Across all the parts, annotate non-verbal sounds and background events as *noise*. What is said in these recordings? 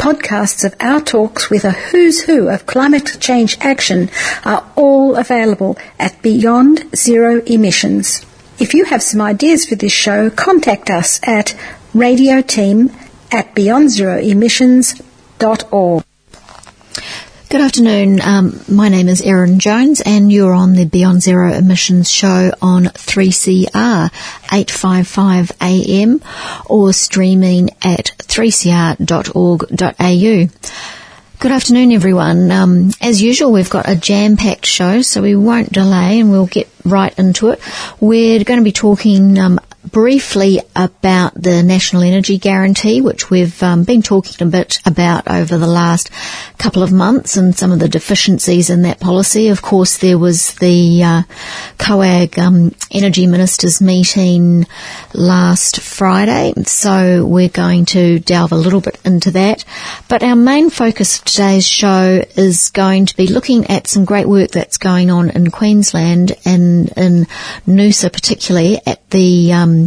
Podcasts of our talks with a who's who of climate change action are all available at Beyond Zero Emissions. If you have some ideas for this show, contact us at radioteam at beyondzeroemissions.org. Good afternoon. Um, my name is Erin Jones, and you're on the Beyond Zero Emissions show on 3CR 855 AM or streaming at 3cr.org.au. Good afternoon, everyone. Um, as usual, we've got a jam-packed show, so we won't delay and we'll get right into it. We're going to be talking um, briefly about the National Energy Guarantee, which we've um, been talking a bit about over the last couple of months and some of the deficiencies in that policy. Of course, there was the uh, COAG um, Energy Ministers meeting last Friday, so we're going to delve a little bit into that. But our main focus of today's show is going to be looking at some great work that's going on in Queensland and in Noosa particularly at the um,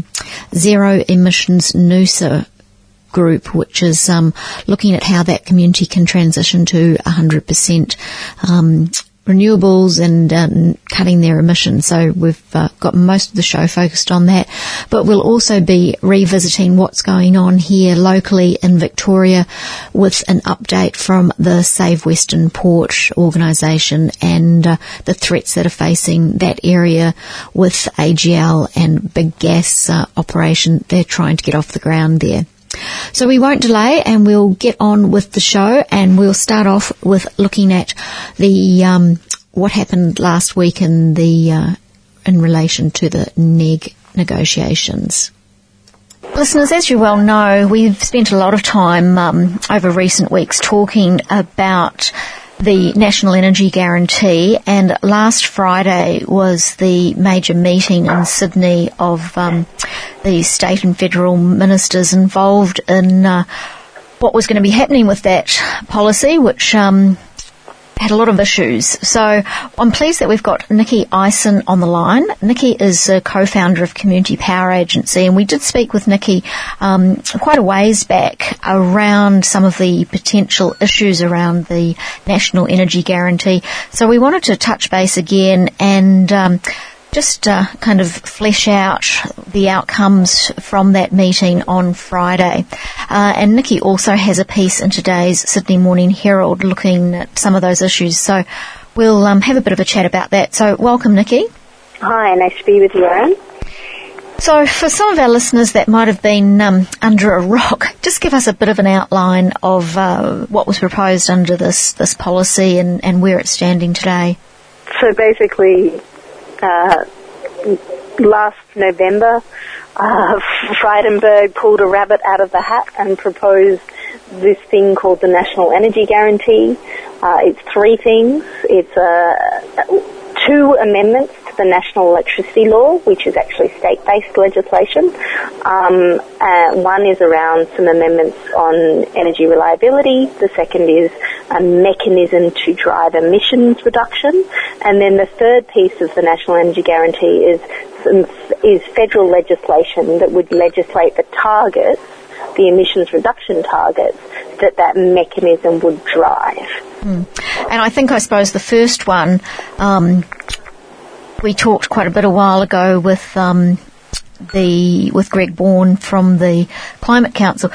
zero emissions Noosa group, which is um, looking at how that community can transition to 100% um, renewables and um, cutting their emissions. So we've uh, got most of the show focused on that, but we'll also be revisiting what's going on here locally in Victoria with an update from the Save Western Port organisation and uh, the threats that are facing that area with AGL and big gas uh, operation they're trying to get off the ground there. So we won't delay and we'll get on with the show and we'll start off with looking at the um, what happened last week in the uh, in relation to the NEG negotiations. Listeners, as you well know, we've spent a lot of time um, over recent weeks talking about the National Energy Guarantee, and last Friday was the major meeting in Sydney of um, the state and federal ministers involved in uh, what was going to be happening with that policy, which um, had a lot of issues. So I'm pleased that we've got Nikki Eisen on the line. Nikki is a co-founder of Community Power Agency, and we did speak with Nikki um, quite a ways back around some of the potential issues around the National Energy Guarantee. So we wanted to touch base again and. Um, just uh, kind of flesh out the outcomes from that meeting on Friday. Uh, and Nikki also has a piece in today's Sydney Morning Herald looking at some of those issues. So we'll um, have a bit of a chat about that. So welcome, Nikki. Hi, nice to be with you, Erin. So, for some of our listeners that might have been um, under a rock, just give us a bit of an outline of uh, what was proposed under this this policy and, and where it's standing today. So, basically, uh, last November, uh, Frydenberg pulled a rabbit out of the hat and proposed this thing called the National Energy Guarantee. Uh, it's three things. It's uh, two amendments the National Electricity Law, which is actually state-based legislation. Um, uh, one is around some amendments on energy reliability. The second is a mechanism to drive emissions reduction. And then the third piece of the National Energy Guarantee is is federal legislation that would legislate the targets, the emissions reduction targets that that mechanism would drive. Mm. And I think I suppose the first one um, we talked quite a bit a while ago with um, the with Greg Bourne from the Climate Council.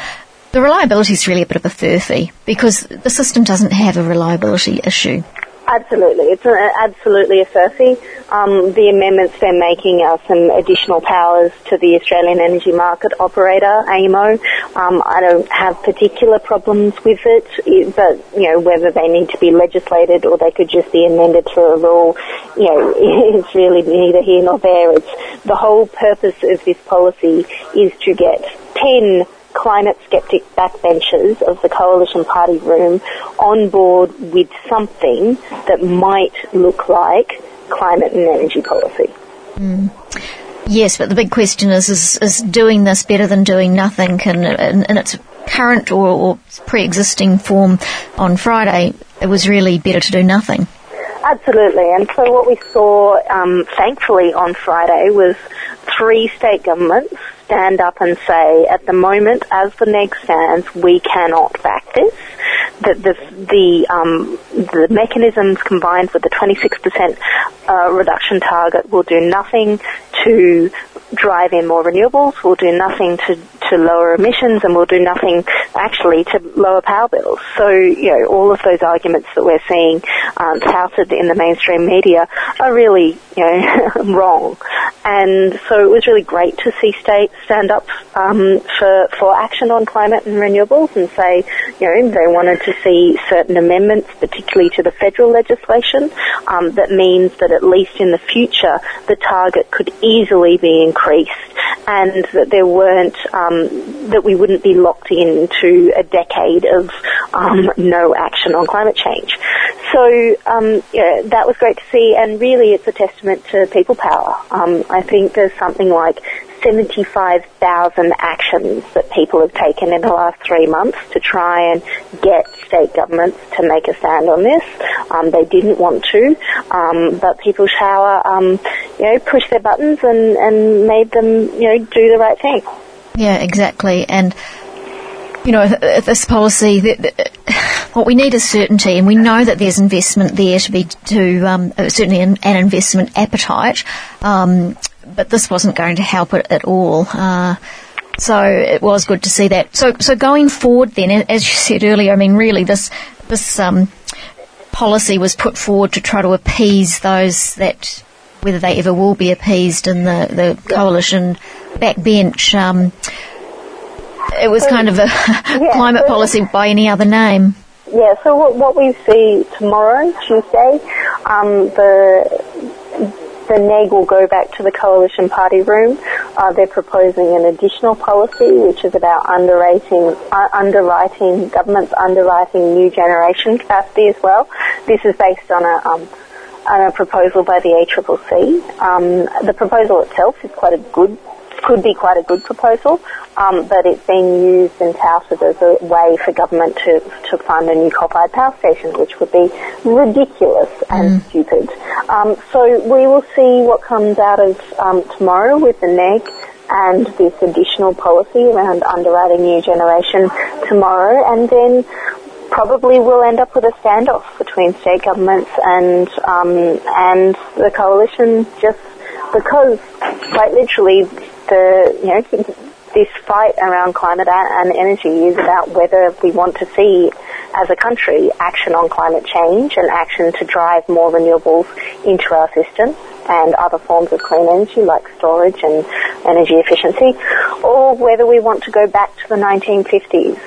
The reliability is really a bit of a furphy because the system doesn't have a reliability issue. Absolutely, it's a, absolutely a furphy. Um, the amendments they're making are some additional powers to the Australian Energy Market Operator (AEMO). Um, I don't have particular problems with it, but you know whether they need to be legislated or they could just be amended through a rule, you know, *laughs* it's really neither here nor there. It's the whole purpose of this policy is to get ten climate skeptic backbenchers of the coalition party room on board with something that might look like climate and energy policy. Mm. Yes, but the big question is, is, is doing this better than doing nothing? And in, in its current or, or pre-existing form on Friday, it was really better to do nothing. Absolutely, and so what we saw, um, thankfully, on Friday was three state governments stand up and say, at the moment, as the NEG stands, we cannot back this. That the the um, the mechanisms combined with the 26% uh, reduction target will do nothing to drive in more renewables, We'll do nothing to, to lower emissions, and we'll do nothing actually to lower power bills. So, you know, all of those arguments that we're seeing um, touted in the mainstream media are really, you know, *laughs* wrong. And so it was really great to see states stand up um, for, for action on climate and renewables and say, you know, they wanted to see certain amendments, particularly to the federal legislation, um, that means that at least in the future the target could easily be increased and that there weren't, um, that we wouldn't be locked into a decade of um, no action on climate change. So um, yeah, that was great to see, and really it's a testament to people power. Um, I think there's something like 75,000 actions that people have taken in the last three months to try and get state governments to make a stand on this. Um, they didn't want to, um, but people Power, um, you know, pushed their buttons and, and made them, you know, do the right thing. Yeah, exactly. And you know, this policy, what we need is certainty, and we know that there's investment there to be to um, certainly an, an, investment appetite. But this wasn't going to help it at all. Uh, so it was good to see that. So, so going forward, then, as you said earlier, I mean, really, this this um, policy was put forward to try to appease those that, whether they ever will be appeased in the the coalition backbench. Um, it was kind of a *laughs* yeah, climate policy by any other name. Yeah. So what, what we see tomorrow, Tuesday, um, the the NEG will go back to the coalition party room. Uh, they're proposing an additional policy which is about underwriting, uh, underwriting, governments underwriting new generation capacity as well. This is based on a, um, on a proposal by the ACCC. Um, the proposal itself is quite a good could be quite a good proposal, um, but it's being used and touted as a way for government to, to fund a new coal-fired power station, which would be ridiculous and mm. stupid. Um, so we will see what comes out of um, tomorrow with the NEG and this additional policy around underwriting new generation tomorrow, and then probably we'll end up with a standoff between state governments and um, and the coalition, just because, quite literally, the you know this fight around climate and energy is about whether we want to see as a country action on climate change and action to drive more renewables into our system and other forms of clean energy like storage and energy efficiency, or whether we want to go back to the 1950s.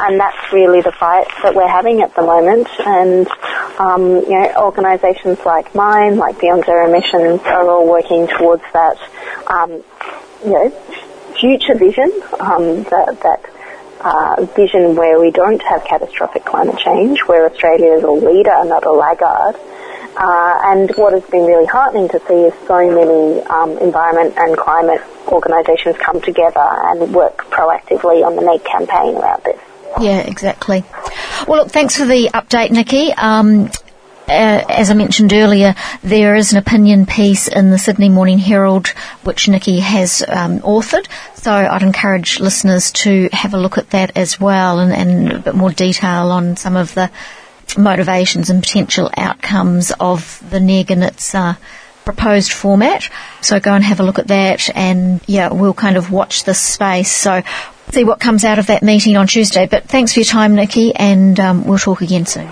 And that's really the fight that we're having at the moment. And, um, you know, organisations like mine, like Beyond Zero Emissions, are all working towards that um, you know, future vision, um, that, that uh, vision where we don't have catastrophic climate change, where Australia is a leader, not a laggard. Uh, and what has been really heartening to see is so many um, environment and climate organisations come together and work proactively on the NEG campaign around this. Yeah, exactly. Well, look, thanks for the update, Nikki. Um, uh, as I mentioned earlier, there is an opinion piece in the Sydney Morning Herald which Nikki has um, authored. So I'd encourage listeners to have a look at that as well and, and a bit more detail on some of the motivations and potential outcomes of the NEG uh, proposed format. So go and have a look at that and yeah, we'll kind of watch this space. So see what comes out of that meeting on Tuesday. But thanks for your time, Nikki, and um, we'll talk again soon.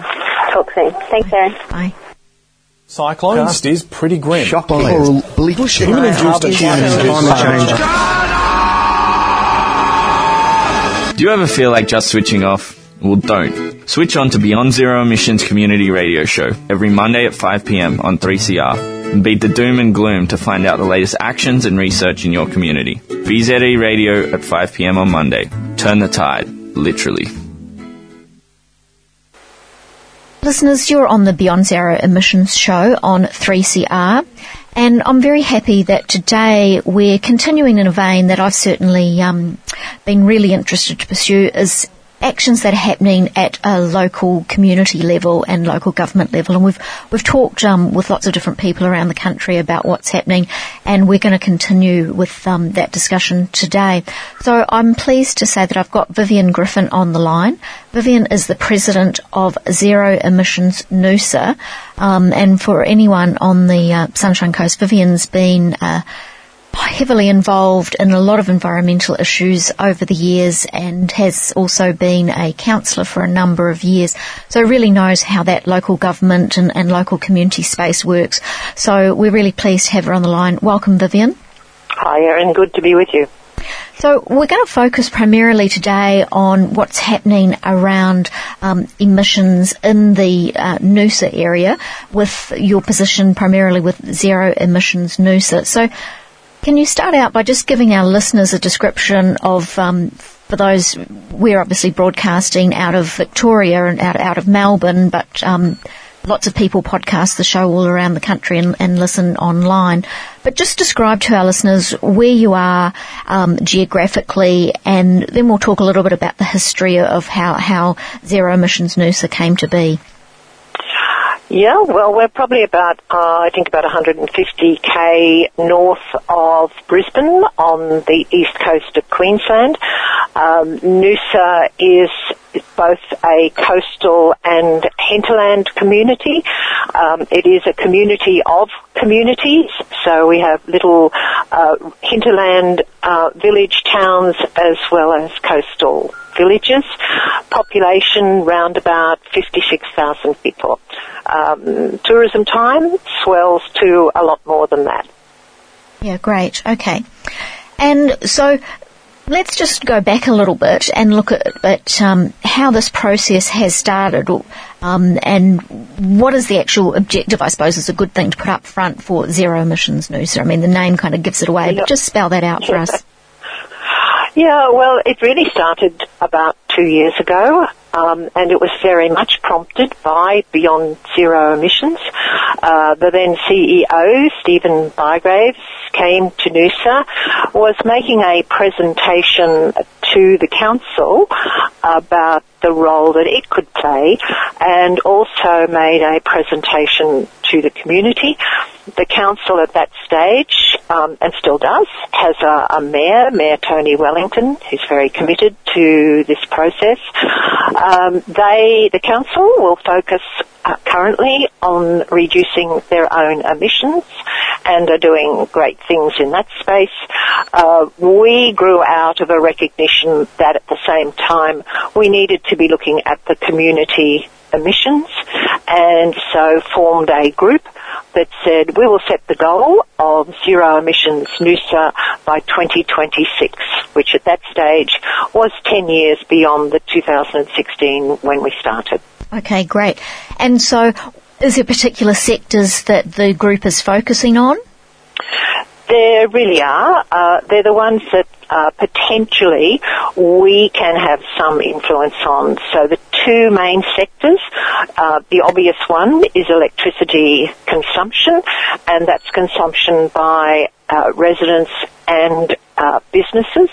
Talk soon. Thanks, Erin. Bye. Cyclones is pretty grim. Shock fires, bleak Human-induced climate change. Do you ever feel like just switching off? Well, don't. Switch on to Beyond Zero Emissions Community Radio Show every Monday at 5pm on 3CR and beat the doom and gloom to find out the latest actions and research in your community. BZE Radio at 5pm on Monday. Turn the tide, literally. Listeners, you're on the Beyond Zero Emissions show on 3CR, and I'm very happy that today we're continuing in a vein that I've certainly um, been really interested to pursue is actions that are happening at a local community level and local government level. And we've we've talked um, with lots of different people around the country about what's happening, and we're going to continue with um, that discussion today. So I'm pleased to say that I've got Vivian Griffin on the line. Vivian is the president of Zero Emissions Noosa, um, and for anyone on the uh, Sunshine Coast, Vivian's been uh, heavily involved in a lot of environmental issues over the years and has also been a councillor for a number of years. So really knows how that local government and, and local community space works. So we're really pleased to have her on the line. Welcome, Vivian. Hi, Erin. Good to be with you. So we're going to focus primarily today on what's happening around um, emissions in the uh, Noosa area with your position primarily with zero emissions Noosa. So can you start out by just giving our listeners a description of, um, for those, we're obviously broadcasting out of Victoria and out, out of Melbourne, but um, lots of people podcast the show all around the country and, and, listen online. But just describe to our listeners where you are um, geographically, and then we'll talk a little bit about the history of how, how Zero Emissions Noosa came to be. Yeah, well, we're probably about, uh, I think about 150k north of Brisbane on the east coast of Queensland. Um, Noosa is both a coastal and hinterland community. Um, it is a community of communities, so we have little uh, hinterland uh, village towns as well as coastal villages. Population round about 56,000 people. Um, tourism time swells to a lot more than that. Yeah, great. Okay. And so let's just go back a little bit and look at, at um, how this process has started um, and what is the actual objective, I suppose, is a good thing to put up front for zero emissions Noosa. I mean, the name kind of gives it away, but just spell that out for us. *laughs* Yeah, well, it really started about two years ago, um, and it was very much prompted by Beyond Zero Emissions. Uh, the then CEO, Stephen Bygraves, came to Noosa, was making a presentation to the council about the role that it could play and also made a presentation to the community. The council at that stage, um, and still does, has a, a, mayor, Mayor Tony Wellington, who's very committed to this process. Um, they, the council, will focus uh, currently on reducing their own emissions and are doing great things in that space. Uh, we grew out of a recognition that at the same time we needed to be looking at the community emissions and so formed a group that said we will set the goal of zero emissions Noosa by 2026, which at that stage was 10 years beyond the 2016 when we started. Okay, great. And so is there particular sectors that the group is focusing on? There really are. Uh, they're the ones that uh, potentially we can have some influence on. So the two main sectors, uh, the obvious one is electricity consumption, and that's consumption by uh, residents and uh, businesses,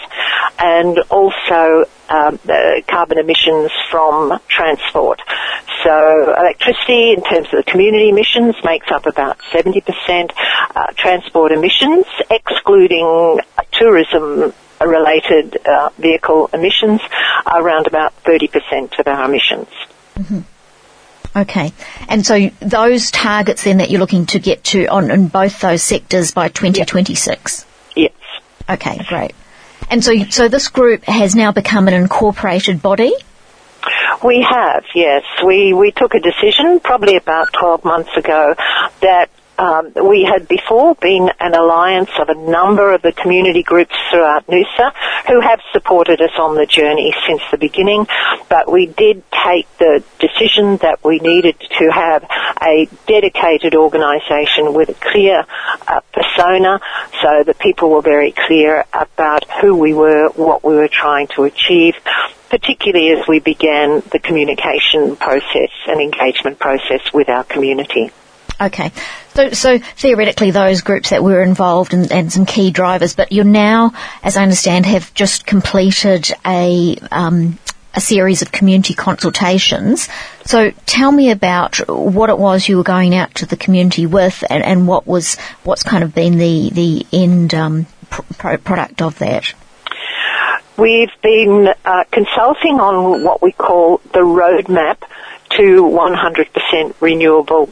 and also um, carbon emissions from transport. So electricity, in terms of the community emissions, makes up about 70%. Uh, transport emissions, excluding tourism related uh, vehicle emissions, are around about 30% of our emissions. Mm-hmm. Okay. And so those targets then that you're looking to get to on in both those sectors by 2026? Yes. Okay, great. And so, so this group has now become an incorporated body? We have, yes. We, we took a decision probably about 12 months ago that um, we had before been an alliance of a number of the community groups throughout Noosa who have supported us on the journey since the beginning, but we did take the decision that we needed to have a dedicated organisation with a clear uh, persona so that people were very clear about who we were, what we were trying to achieve, particularly as we began the communication process and engagement process with our community. Okay. So, so theoretically, those groups that were involved and, and some key drivers, but you're now, as I understand, have just completed a um, a series of community consultations. So, tell me about what it was you were going out to the community with, and, and what was what's kind of been the the end um, pro- product of that. We've been uh, consulting on what we call the roadmap to 100% renewable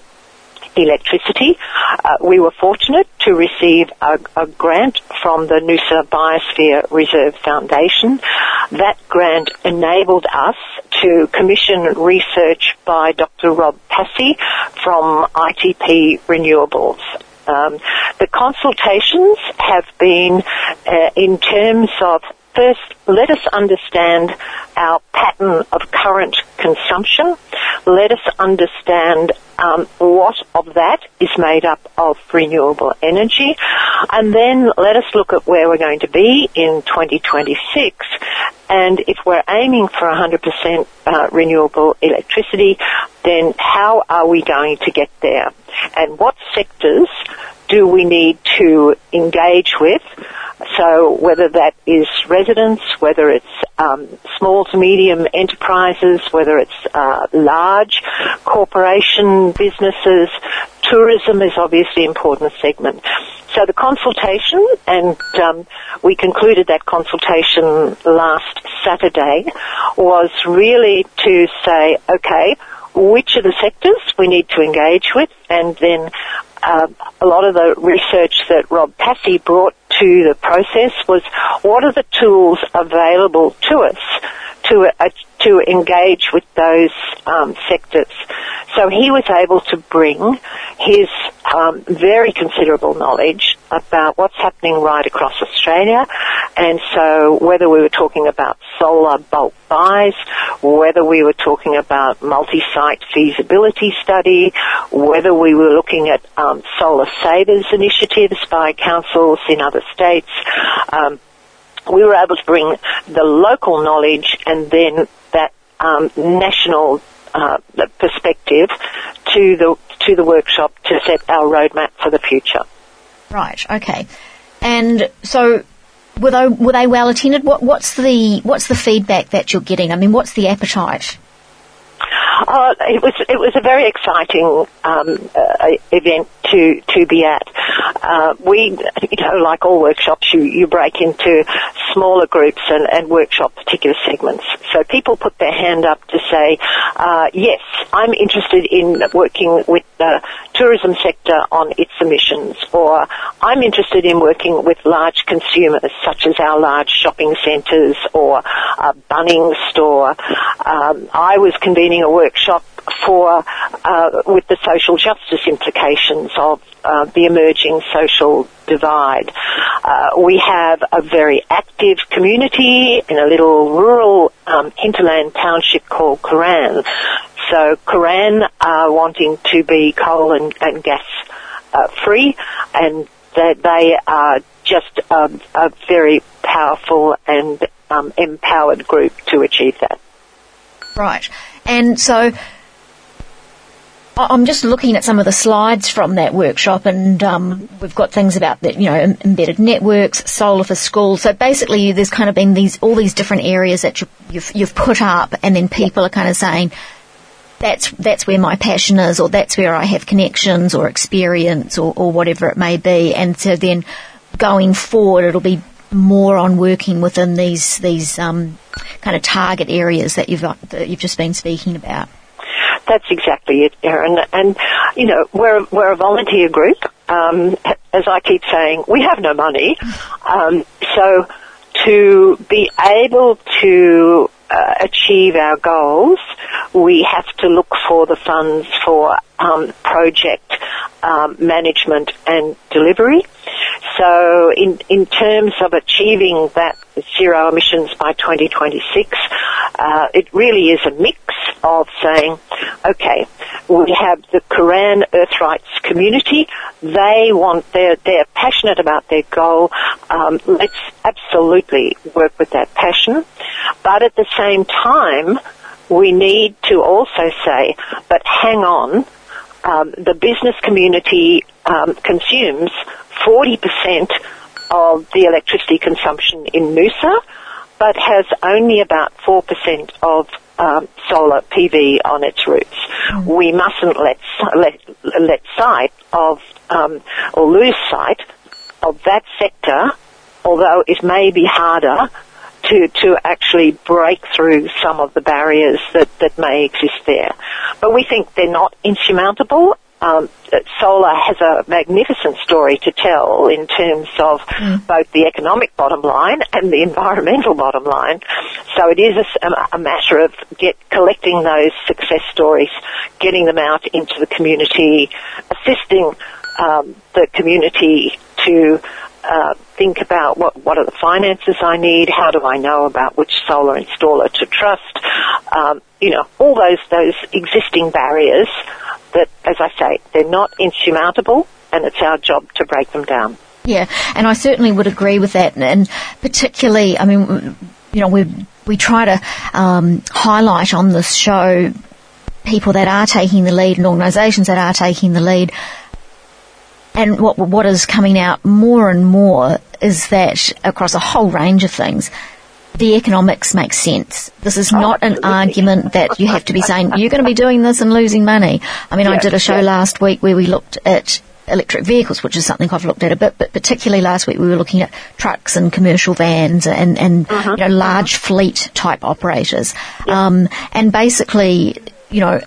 electricity. Uh, we were fortunate to receive a, a, grant from the Noosa Biosphere Reserve Foundation. That grant enabled us to commission research by Dr. Rob Passey from ITP Renewables. Um, the consultations have been uh, in terms of First, let us understand our pattern of current consumption. Let us understand um, what of that is made up of renewable energy. And then let us look at where we're going to be in 2026. And if we're aiming for 100% uh, renewable electricity, then how are we going to get there? And what sectors do we need to engage with? So whether that residents, whether it's um, small to medium enterprises, whether it's uh, large corporation businesses, tourism is obviously an important segment. So the consultation, and um, we concluded that consultation last Saturday, was really to say, okay, which are the sectors we need to engage with, and then uh, a lot of the research that Rob Passey brought to the process was what are the tools available to us to uh, to engage with those um, sectors. So he was able to bring his um, very considerable knowledge about what's happening right across Australia, and so whether we were talking about solar bulk buys, whether we were talking about multi-site feasibility study, whether we were looking at um, solar savers initiatives by councils in other states. We were able to bring the local knowledge and then that um, national uh, perspective to the to the workshop to set our roadmap for the future. Right. Okay. And so, were they were they well attended? What, what's the what's the feedback that you're getting? I mean, what's the appetite? Uh, it was it was a very exciting um, uh, event to to be at. Uh, we, you know, like all workshops, you, you break into smaller groups and, and workshop particular segments. So people put their hand up to say, uh, yes, I'm interested in working with the tourism sector on its emissions, or I'm interested in working with large consumers, such as our large shopping centres or a Bunnings store. Um, I was convening a workshop for uh, with the social justice implications of uh, the emerging social divide. Uh, we have a very active community in a little rural um, hinterland township called Cooran. So Cooran are wanting to be coal and, and gas uh, free, and that they are just a, a very powerful and um, empowered group to achieve that. Right, and so I'm just looking at some of the slides from that workshop, and um, we've got things about you know, embedded networks, solar for schools. So basically, there's kind of been these all these different areas that you, you've, you've put up, and then people are kind of saying, that's that's where my passion is, or that's where I have connections or experience, or, or whatever it may be. And so then going forward, it'll be more on working within these these um, kind of target areas that you've that you've just been speaking about. That's exactly it, Erin. And, you know, we're, we're a volunteer group. Um, as I keep saying, we have no money. Um, so to be able to uh, achieve our goals, we have to look for the funds for um, project um, management and delivery. So in, in terms of achieving that zero emissions by 2026, uh, it really is a mix of saying, okay, we have the Cooran Earth Rights community. They want, they're, they're passionate about their goal. Um, let's absolutely work with that passion. But at the same time, we need to also say, but hang on, um, the business community um, consumes 40% of the electricity consumption in Noosa, but has only about 4% of um, solar PV on its roofs. Mm. We mustn't let, let, let sight of, um, or lose sight of that sector, although it may be harder to, to actually break through some of the barriers that, that may exist there. But we think they're not insurmountable. Um, solar has a magnificent story to tell in terms of mm. both the economic bottom line and the *laughs* environmental bottom line. So it is a, a matter of get collecting those success stories, getting them out into the community, assisting um, the community to uh, think about what what are the finances I need, how do I know about which solar installer to trust, um, you know, all those those existing barriers that, as I say, they're not insurmountable, and it's our job to break them down. Yeah, and I certainly would agree with that, and particularly, I mean, you know, we we try to um, highlight on this show people that are taking the lead and organisations that are taking the lead and what, what is coming out more and more is that across a whole range of things, the economics make sense. This is not an argument that you have to be saying, you're going to be doing this and losing money. I mean, yeah, I did a show yeah. last week where we looked at electric vehicles, which is something I've looked at a bit, but particularly last week we were looking at trucks and commercial vans and, and uh-huh, you know, large uh-huh. fleet type operators. Yeah. Um, and basically, you know,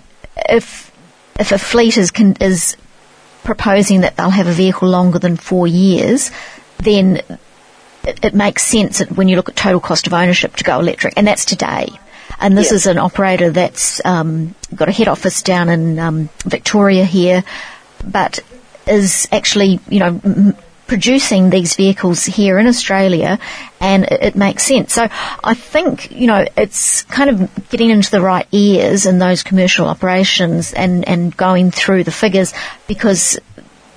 if, if a fleet is, is proposing that they'll have a vehicle longer than four years, then it, it makes sense when you look at total cost of ownership to go electric, and that's today. And this is an operator that's um, got a head office down in um, Victoria here, but is actually, you know, m- producing these vehicles here in Australia and it, makes sense. So I think, you know, it's kind of getting into the right ears in those commercial operations and, and going through the figures because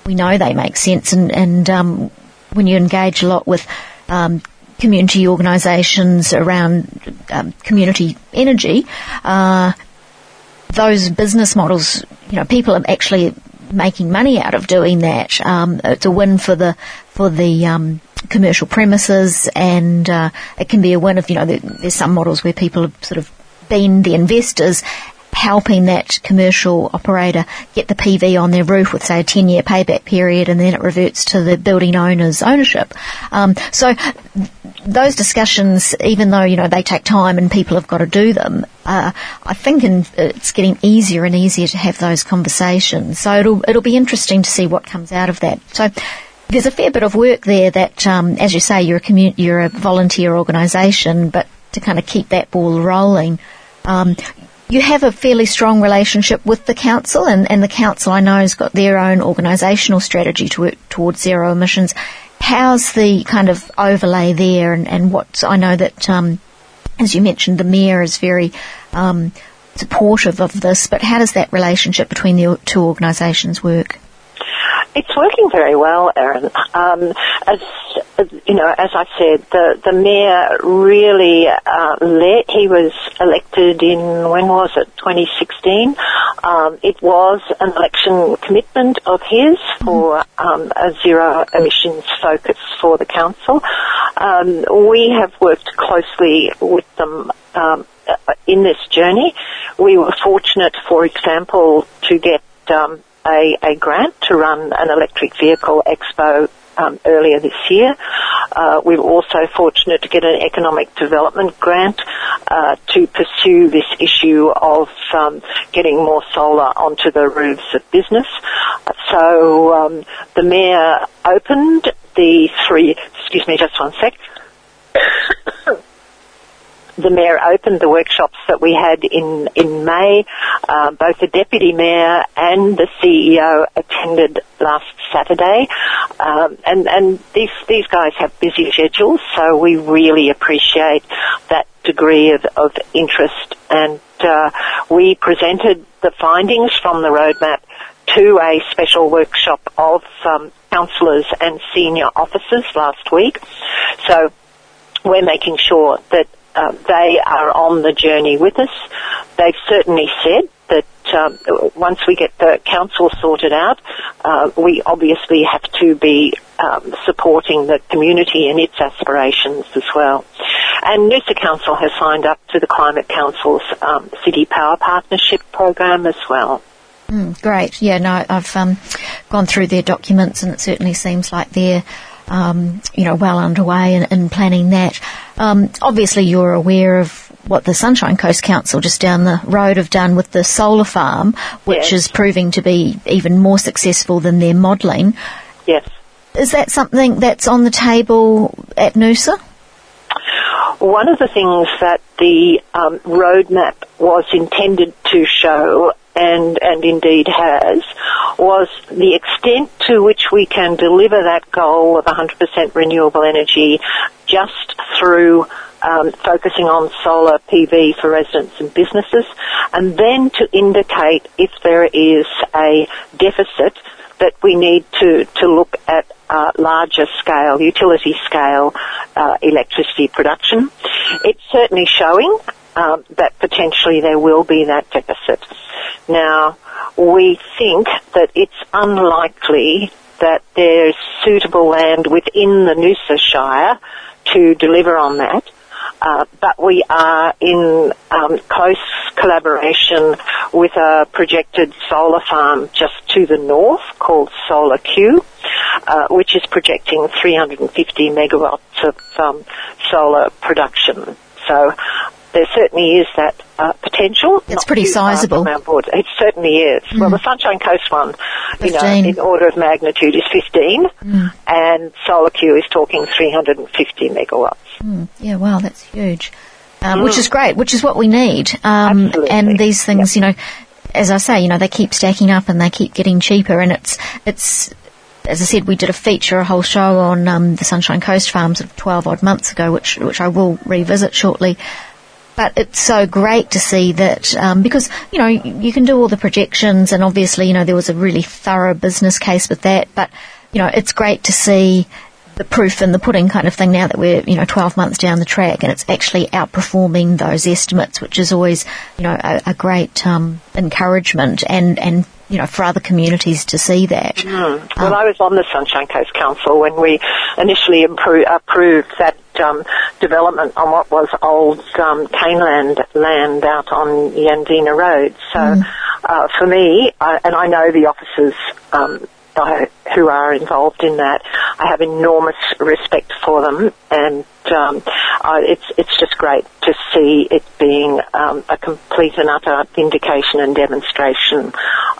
we know they make sense and, and um, when you engage a lot with um, community organisations around um, community energy, uh, those business models, you know, people are actually making money out of doing that. Um, it's a win for the for the um, commercial premises, and uh, it can be a win if you know there, there's some models where people have sort of been the investors helping that commercial operator get the PV on their roof with, say, a 10 year payback period and then it reverts to the building owner's ownership. Um, so those discussions, even though, you know, they take time and people have got to do them, uh, I think in, it's getting easier and easier to have those conversations. So it'll, it'll be interesting to see what comes out of that. So there's a fair bit of work there that, um, as you say, you're a you're a volunteer organisation, but to kind of keep that ball rolling, um, you have a fairly strong relationship with the council, and, and the council I know has got their own organisational strategy to work towards zero emissions. How's the kind of overlay there, and, and what I know that, um, as you mentioned, the mayor is very um, supportive of this, but how does that relationship between the two organisations work? It's working very well, Erin. Um, as, you know, as I said, the the mayor really uh, led. He was elected in when was it? 2016. Um, it was an election commitment of his for um, a zero emissions focus for the council. Um, we have worked closely with them um, in this journey. We were fortunate, for example, to get um, a, a grant to run an electric vehicle expo um, earlier this year. Uh, we were also fortunate to get an economic development grant uh, to pursue this issue of um, getting more solar onto the roofs of business. So um, the mayor opened the three. Excuse me, just one sec. *coughs* *coughs* the mayor opened the workshops that we had in in May. Uh, both the deputy mayor and the CEO attended last Saturday, um, and and these these guys have busy schedules, so we really appreciate that degree of, of interest. And uh, we presented the findings from the roadmap to a special workshop of um, councillors and senior officers last week. So we're making sure that uh, they are on the journey with us. They've certainly said that um, once we get the council sorted out, uh, we obviously have to be um, supporting the community and its aspirations as well. And Noosa Council has signed up to the Climate Council's um, City Power Partnership program as well. Mm, great. Yeah, no, I've um, gone through their documents and it certainly seems like they're um, you know, well underway in, in planning that. Um, obviously, you're aware of what the Sunshine Coast Council just down the road have done with the solar farm, which Yes. is proving to be even more successful than their modelling. Yes. Is that something that's on the table at Noosa? One of the things that the um, roadmap was intended to show, and and indeed has, was the extent to which we can deliver that goal of 100% renewable energy just through um, focusing on solar PV for residents and businesses, and then to indicate if there is a deficit that we need to, to look at uh, larger scale, utility scale uh, electricity production. It's certainly showing um, that potentially there will be that deficit. Now, we think that it's unlikely that there's suitable land within the Noosa Shire to deliver on that. Uh, but we are in um, close collaboration with a projected solar farm just to the north called Solar Q, uh, which is projecting 350 megawatts of um, solar production. So there certainly is that uh, potential. It's pretty sizable. from our border. It certainly is. Well, the Sunshine Coast one, you know, in order of magnitude is 15, and Solar Q is talking 350 megawatts. Yeah, wow, that's huge. Um, Which is great, which is what we need. Um, and these things, you know, as I say, you know, they keep stacking up and they keep getting cheaper and it's, it's, as I said, we did a feature, a whole show on um, the Sunshine Coast farms of 12 odd months ago, which, which I will revisit shortly. But it's so great to see that um, because you know you can do all the projections, and obviously you know there was a really thorough business case with that. But you know it's great to see the proof in the pudding kind of thing now that we're you know 12 months down the track, and it's actually outperforming those estimates, which is always you know a, a great um, encouragement and and you know for other communities to see that. Well, I was on the Sunshine Coast Council when we initially impro- approved that um, development on what was old um, Caneland land out on Yandina Road. So uh, for me, I, and I know the officers um, who are involved in that, I have enormous respect for them, and um, it's it's just great to see it being um, a complete and utter vindication and demonstration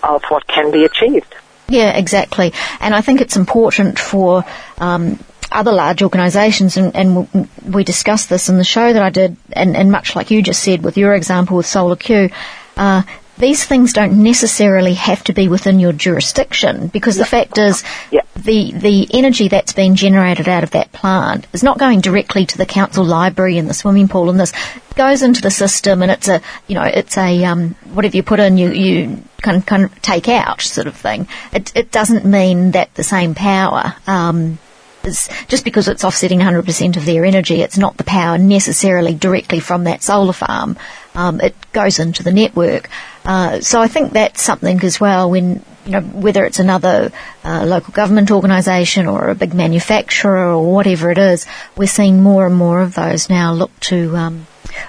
of what can be achieved. Yeah, exactly. And I think it's important for um, other large organisations, and, and we discussed this in the show that I did, and, and much like you just said with your example with Solar Q, uh, these things don't necessarily have to be within your jurisdiction because the fact is Yeah. the the energy that's being generated out of that plant is not going directly to the council library and the swimming pool and this. It goes into the system and it's a you know it's a um, whatever you put in you you kind of, kind of take out sort of thing. It it doesn't mean that the same power um, just because it's offsetting 100% of their energy, it's not the power necessarily directly from that solar farm. Um, it goes into the network. Uh, so I think that's something as well when, you know, whether it's another uh, local government organisation or a big manufacturer or whatever it is, we're seeing more and more of those now look to, um,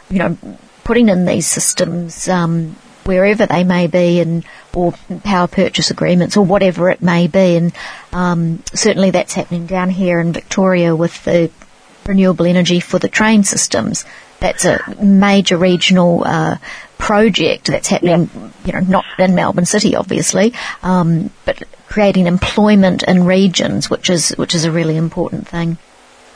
you know, putting in these systems um, wherever they may be, and or power purchase agreements or whatever it may be. And um, certainly that's happening down here in Victoria with the renewable energy for the train systems. That's a major regional uh, project that's happening, you know, not in Melbourne City, obviously, um, but creating employment in regions, which is which is a really important thing.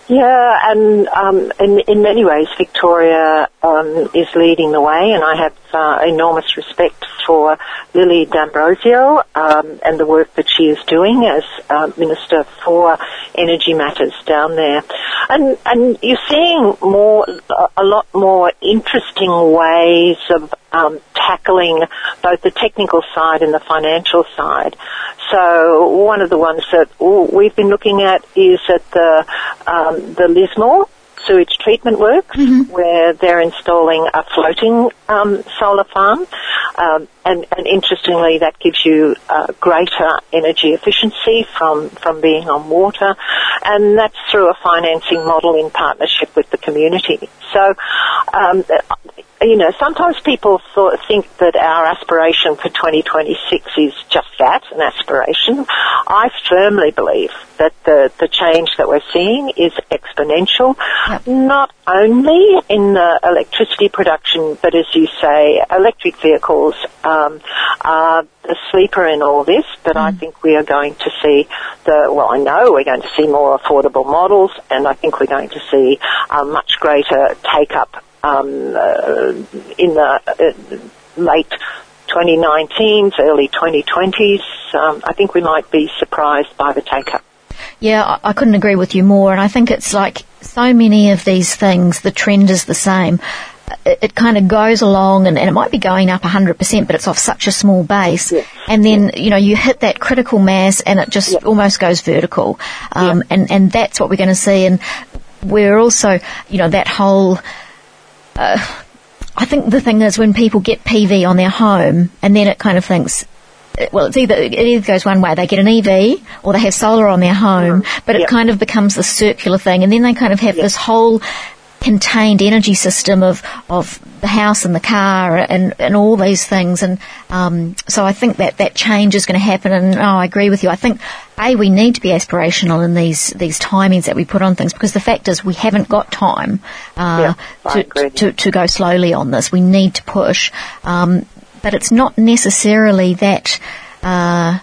Yeah, and um, in, in many ways, Victoria um, is leading the way, and I have uh, enormous respect for Lily D'Ambrosio um, and the work that she is doing as uh, Minister for Energy Matters down there. And, and you're seeing more, a lot more interesting ways of um, tackling both the technical side and the financial side. So one of the ones that we've been looking at is at the um, the Lismore sewage treatment works, mm-hmm. where they're installing a floating um, solar farm, um, and, and, interestingly, that gives you uh, greater energy efficiency from from being on water, and that's through a financing model in partnership with the community. So um, you know, sometimes people thought, think that our aspiration for 2026 is just that, an aspiration. I firmly believe that the, the change that we're seeing is exponential, yep. not only in the electricity production, but as you say, electric vehicles um, are the sleeper in all this, but mm. I think we are going to see the, well, I know we're going to see more affordable models, and I think we're going to see a much greater take-up um, uh, in the uh, late 2019s, early 2020s. Um, I think we might be surprised by the take-up. Yeah, I couldn't agree with you more, and I think it's like so many of these things, the trend is the same. It, it kind of goes along and, and, it might be going up 100%, but it's off such a small base. Yeah. And then, yeah. you know, you hit that critical mass and it just yeah. almost goes vertical. Um, and, and that's what we're going to see. And we're also, you know, that whole uh, I think the thing is when people get PV on their home and then it kind of thinks, well, it's either, it either goes one way. They get an EV or they have solar on their home, mm. but it yep. kind of becomes the circular thing and then they kind of have yep. this whole contained energy system of, of the house and the car and, and all these things. And um, so I think that that change is going to happen. And oh, I agree with you. I think a we need to be aspirational in these these timings that we put on things because the fact is we haven't got time uh, yeah, to, to, to go slowly on this. We need to push, um, but it's not necessarily that. Uh,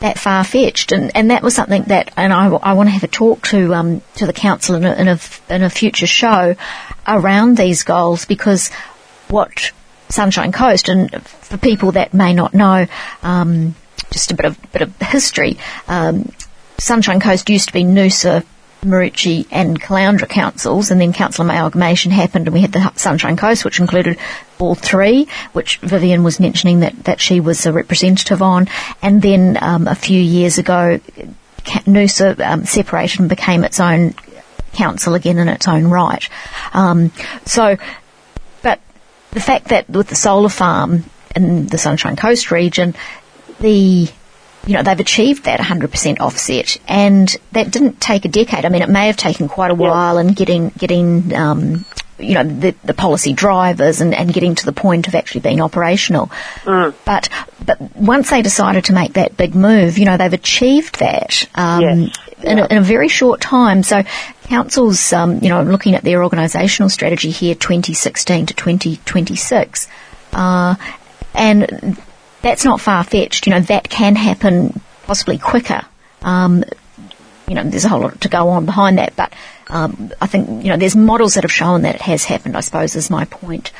that far fetched, and, and that was something that, and I, I want to have a talk to um, to the council in a, in a, in a future show around these goals because what Sunshine Coast, and for people that may not know, um, just a bit of bit of history. Um, Sunshine Coast used to be Noosa Maroochy and Caloundra councils, and then council amalgamation happened, and we had the Sunshine Coast, which included all three, which Vivian was mentioning that, that she was a representative on, and then um, a few years ago, Noosa um, separated and became its own council again in its own right. Um, so, but the fact that with the solar farm in the Sunshine Coast region, the you know, they've achieved that 100% offset, and that didn't take a decade. I mean, it may have taken quite a while in getting getting um, you know the, the policy drivers and, and getting to the point of actually being operational. Mm. But but once they decided to make that big move, you know, they've achieved that um, yes. in, yeah. a, in, a, very short time. So councils, um, you know, looking at their organisational strategy here, 2016 to 2026, uh, and that's not far fetched. You know, that can happen possibly quicker. Um, you know, there's a whole lot to go on behind that, but um, I think you know there's models that have shown that it has happened. I suppose is my point.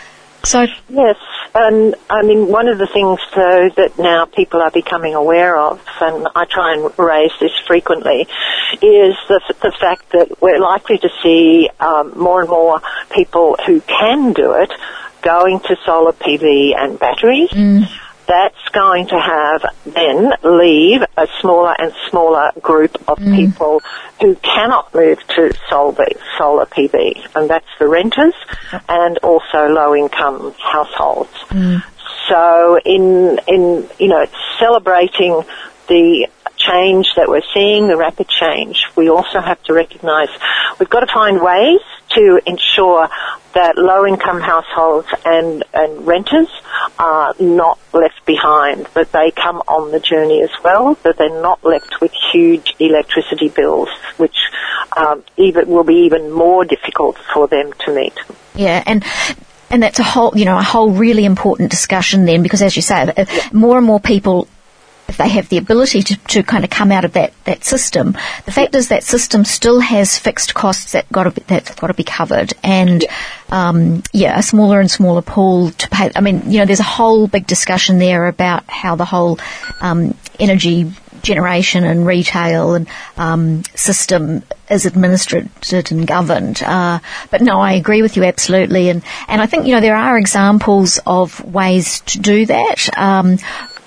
So yes, and I mean one of the things though that now people are becoming aware of, and I try and raise this frequently, is the, the fact that we're likely to see um, more and more people who can do it going to solar PV and batteries. Mm that's going to have then leave a smaller and smaller group of mm. people who cannot move to solar, solar PV, and that's the renters and also low income households. Mm. So in in you know celebrating the change that we're seeing, the rapid change, we also have to recognise we've got to find ways to ensure that low income households and, and renters are not left behind, that they come on the journey as well, that they're not left with huge electricity bills, which um, even will be even more difficult for them to meet. Yeah, and and that's a whole, you know, a whole really important discussion then, because as you say, more and more people if they have the ability to, to kind of come out of that, that system, the fact is that system still has fixed costs that got to be, that's got to be covered, and um, yeah, a smaller and smaller pool to pay. I mean, you know, there's a whole big discussion there about how the whole um, energy generation and retail and um, system is administered and governed. Uh, but no, I agree with you absolutely, and and I think you know there are examples of ways to do that. Um,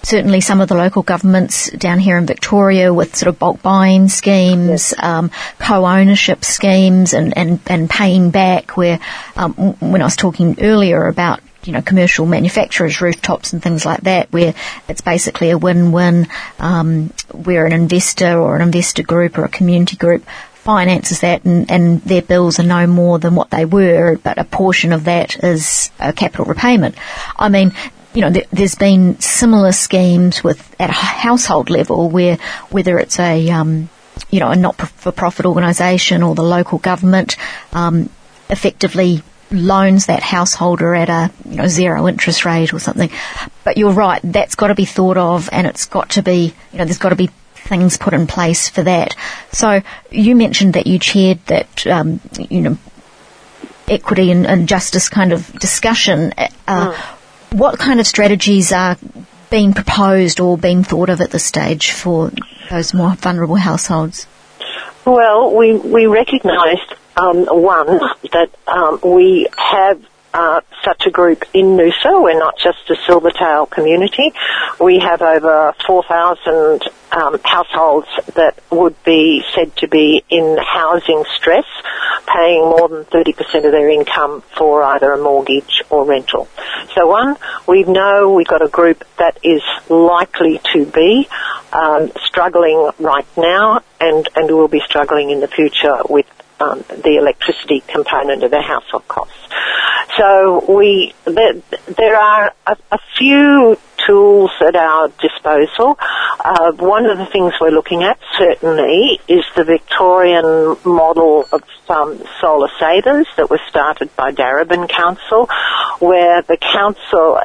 certainly some of the local governments down here in Victoria with sort of bulk buying schemes, um, co-ownership schemes and, and, and paying back where, um, when I was talking earlier about you know, commercial manufacturers, rooftops and things like that, where it's basically a win-win, um, where an investor or an investor group or a community group finances that and, and, their bills are no more than what they were, but a portion of that is a capital repayment. I mean, you know, th- there's been similar schemes with at a household level where whether it's a um, you know a not-for-profit organisation or the local government um, effectively loans that householder at a you know zero interest rate or something. But you're right, that's got to be thought of, and it's got to be you know there's got to be things put in place for that. So you mentioned that you chaired that um, you know equity and, and, justice kind of discussion. Uh, mm what kind of strategies are being proposed or being thought of at this stage for those more vulnerable households? Well, we we recognised um, one that um, we have uh, such a group in Noosa. We're not just a Silvertail community. We have over 4,000 um, households that would be said to be in housing stress, paying more than 30% of their income for either a mortgage or rental. So one, we know we've got a group that is likely to be um, struggling right now and, and will be struggling in the future with um, the electricity component of their household costs. So we there, there are a, a, few tools at our disposal. Uh, one of the things we're looking at certainly is the Victorian model of um, solar savers that was started by Darebin Council, where the council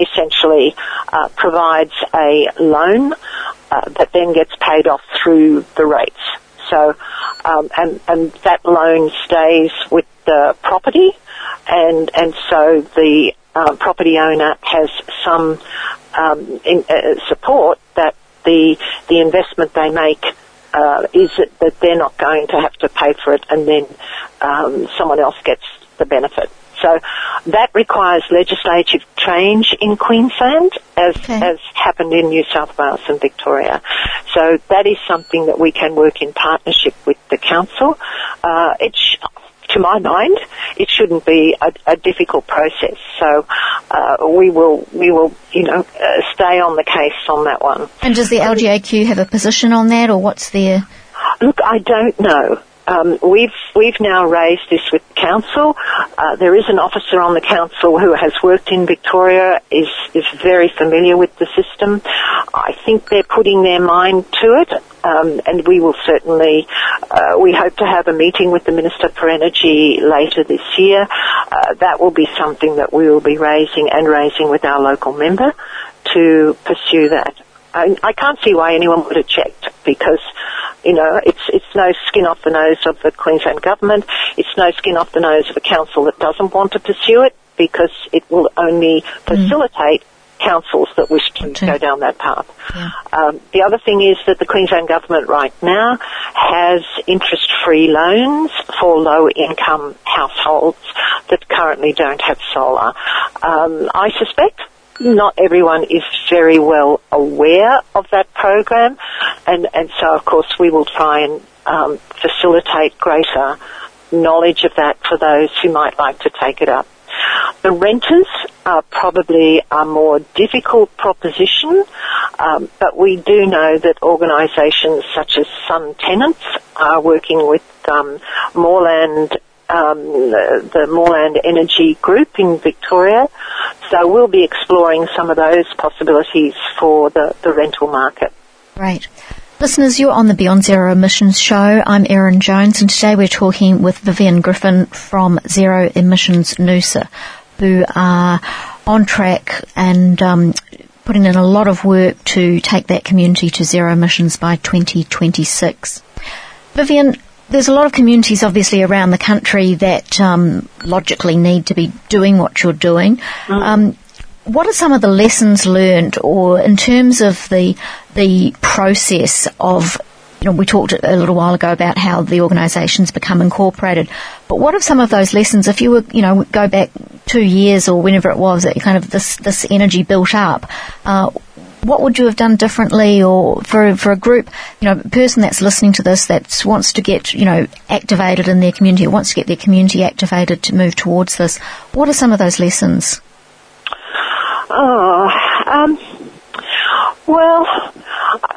essentially uh, provides a loan uh, that then gets paid off through the rates. So, um, and, and that loan stays with the property, and and so the uh, property owner has some um, in, uh, support that the the investment they make uh, is that they're not going to have to pay for it, and then um, someone else gets the benefit. So that requires legislative change in Queensland, as okay. has happened in New South Wales and Victoria. So that is something that we can work in partnership with the council. Uh, it's to my mind, it shouldn't be a, a difficult process. So uh, we will, we will, you know, uh, stay on the case on that one. And does the LGAQ have a position on that, or what's their? Look, I don't know. Um, we've we've now raised this with council. Uh, there is an officer on the council who has worked in Victoria, is is very familiar with the system. I think they're putting their mind to it, um, and we will certainly. Uh, we hope to have a meeting with the minister for energy later this year. Uh, that will be something that we will be raising and raising with our local member to pursue that. I, I can't see why anyone would have checked because you know, it's it's no skin off the nose of the Queensland government. It's no skin off the nose of a council that doesn't want to pursue it because it will only mm. facilitate mm. councils that wish to okay. go down that path. Yeah. Um, the other thing is that the Queensland government right now has interest-free loans for low-income households that currently don't have solar. Um, I suspect not everyone is very well aware of that program, and, and so of course we will try and um, facilitate greater knowledge of that for those who might like to take it up. The renters are probably a more difficult proposition, um, but we do know that organisations such as Sun Tenants are working with um, Moreland um, the, the Moreland Energy Group in Victoria. So we'll be exploring some of those possibilities for the, the rental market. Right. Listeners, you're on the Beyond Zero Emissions show. I'm Erin Jones and today we're talking with Vivian Griffin from Zero Emissions Noosa who are on track and um, putting in a lot of work to take that community to zero emissions by 2026. Vivian, there's a lot of communities obviously around the country that um, logically need to be doing what you're doing. Mm. Um, what are some of the lessons learned, or in terms of the the process of you know, we talked a little while ago about how the organisations become incorporated. But what are some of those lessons? If you were, you know, go back two years or whenever it was that kind of this this energy built up, uh, what would you have done differently, or for for a group, you know, person that's listening to this that wants to get, you know, activated in their community, wants to get their community activated to move towards this? What are some of those lessons? Oh, um, well,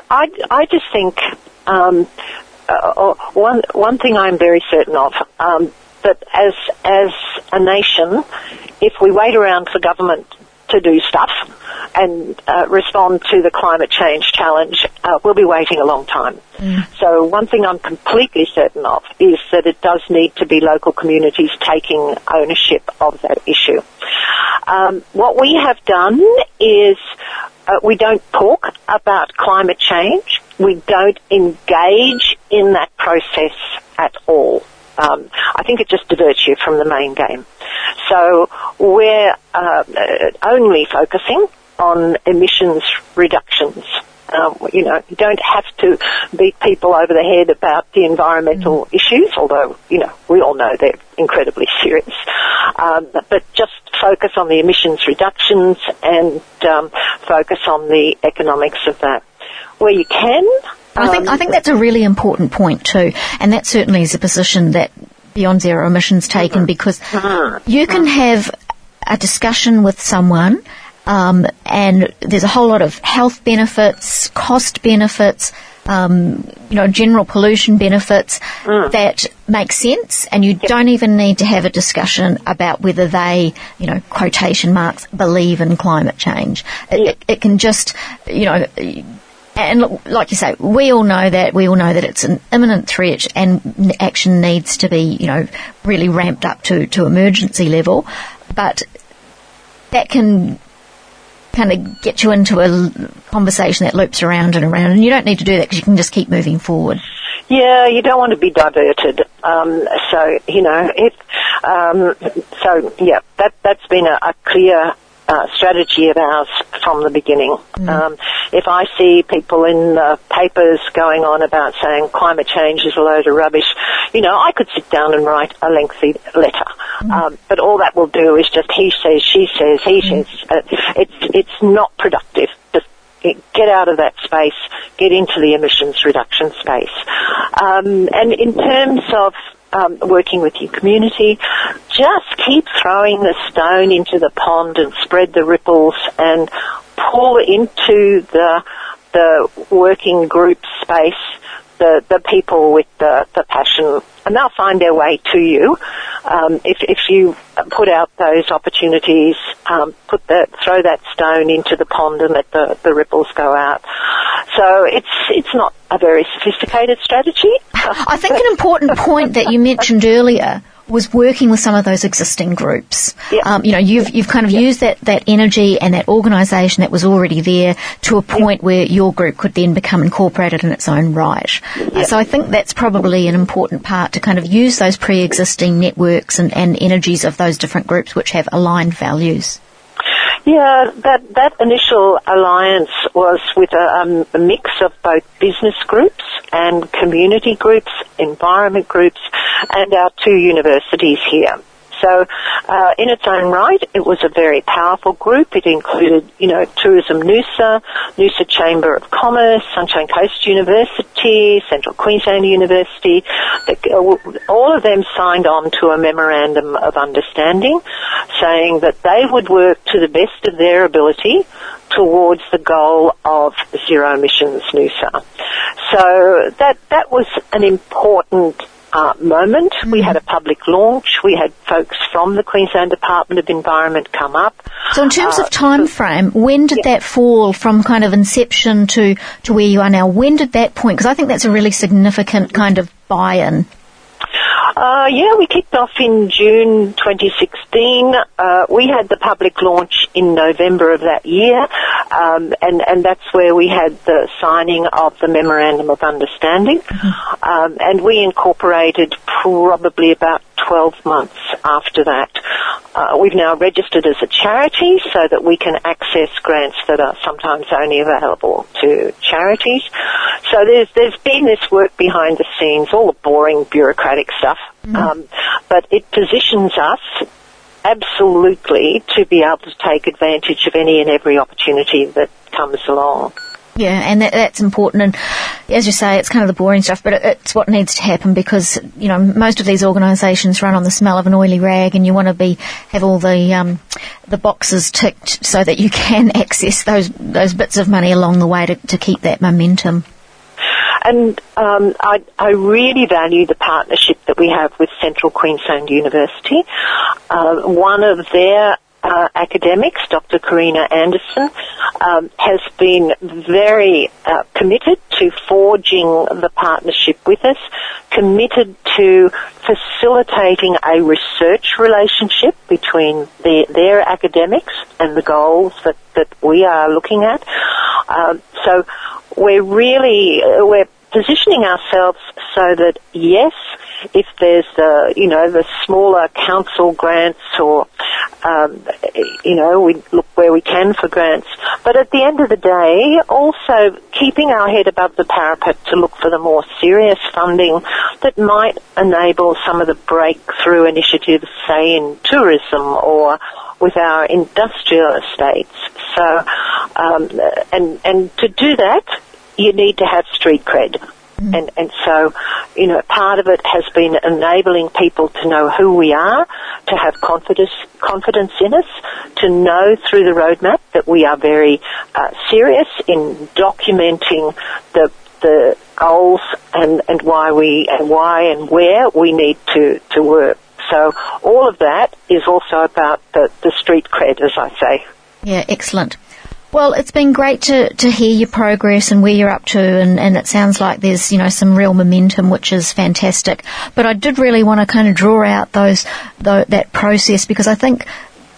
I, I just think um, uh, one one thing I'm very certain of um, that as as a nation, if we wait around for government to do stuff and uh, respond to the climate change challenge, uh, we'll be waiting a long time. Mm. So one thing I'm completely certain of is that it does need to be local communities taking ownership of that issue. Um, what we have done is uh, we don't talk about climate change. We don't engage in that process at all. Um, I think it just diverts you from the main game. So we're uh, only focusing on emissions reductions. Um, you know, you don't have to beat people over the head about the environmental mm. issues, although, you know, we all know they're incredibly serious. Um, but just focus on the emissions reductions and um, focus on the economics of that. Where you can, I think I think that's a really important point too, and that certainly is a position that Beyond Zero Emissions taken mm-hmm. because mm-hmm. you can have a discussion with someone um, and there's a whole lot of health benefits, cost benefits, um, you know, general pollution benefits mm. that make sense, and you yep. don't even need to have a discussion about whether they, you know, quotation marks, believe in climate change. It, yep. it, it can just, you know, and like you say, we all know that we all know that it's an imminent threat, and action needs to be, you know, really ramped up to to emergency level. But that can kind of get you into a conversation that loops around and around, and you don't need to do that because you can just keep moving forward. Yeah, you don't want to be diverted. Um, so you know, um, so, yeah, that that's been a, a clear uh, strategy of ours from the beginning. Mm. Um, if I see people in the papers going on about saying climate change is a load of rubbish, you know, I could sit down and write a lengthy letter. Mm. Um, but all that will do is just he says, she says, he mm. says. Uh, it's it's not productive. Just get out of that space, get into the emissions reduction space. Um, and in terms of um, working with your community. Just keep throwing the stone into the pond and spread the ripples and pull into the the working group space the, the people with the, the passion and they'll find their way to you um, if, if you put out those opportunities, um, put that, throw that stone into the pond and let the, the ripples go out. So it's it's not a very sophisticated strategy. *laughs* I think an important point that you mentioned earlier was working with some of those existing groups. Yep. Um, you know, you've you've kind of yep. used that that energy and that organisation that was already there to a point yep. where your group could then become incorporated in its own right. Uh, so I think that's probably an important part to kind of use those pre-existing networks and, and energies of those different groups which have aligned values. Yeah, that that initial alliance was with a, um, a, mix of both business groups and community groups, environment groups, and our two universities here. So, uh, in its own right, it was a very powerful group. It included, you know, Tourism Noosa, Noosa Chamber of Commerce, Sunshine Coast University, Central Queensland University. All of them signed on to a memorandum of understanding saying that they would work to the best of their ability towards the goal of zero emissions Noosa. So that, that was an important uh, moment. Mm. We had a public launch. We had folks from the Queensland Department of Environment come up. So, in terms uh, of time frame, when did yeah. that fall from kind of inception to to where you are now? When did that point? Because I think that's a really significant kind of buy-in. Uh, yeah, we kicked off in June 2016. Uh, we had the public launch in November of that year, um, and, and that's where we had the signing of the Memorandum of Understanding. Um, and we incorporated probably about 12 months after that. Uh, we've now registered as a charity so that we can access grants that are sometimes only available to charities. So there's, there's been this work behind the scenes, all the boring bureaucratic stuff, um, but it positions us absolutely to be able to take advantage of any and every opportunity that comes along. Yeah, and that, that's important. And as you say, it's kind of the boring stuff, but it, it's what needs to happen because you know most of these organisations run on the smell of an oily rag, and you want to be have all the um, the boxes ticked so that you *laughs* can access those those bits of money along the way to, to keep that momentum. And um, I, I really value the partnership that we have with Central Queensland University. Uh, one of their uh, academics, Dr. Karina Anderson, um, has been very uh, committed to forging the partnership with us, committed to facilitating a research relationship between the, their academics and the goals that, that we are looking at. Um, so we're really uh, we're positioning ourselves so that yes, if there's the you know the smaller council grants or um, you know we look where we can for grants, but at the end of the day, also keeping our head above the parapet to look for the more serious funding that might enable some of the breakthrough initiatives, say in tourism or with our industrial estates. So, um, and and to do that, you need to have street cred. And, and so, you know, part of it has been enabling people to know who we are, to have confidence, confidence in us, to know through the roadmap that we are very uh, serious in documenting the, the goals and, and why we, and why and where we need to, to work. So all of that is also about the, the street cred, as I say. Yeah, excellent. Well, it's been great to, to hear your progress and where you're up to, and, and it sounds like there's you know some real momentum, which is fantastic. But I did really want to kind of draw out those tho- that process because I think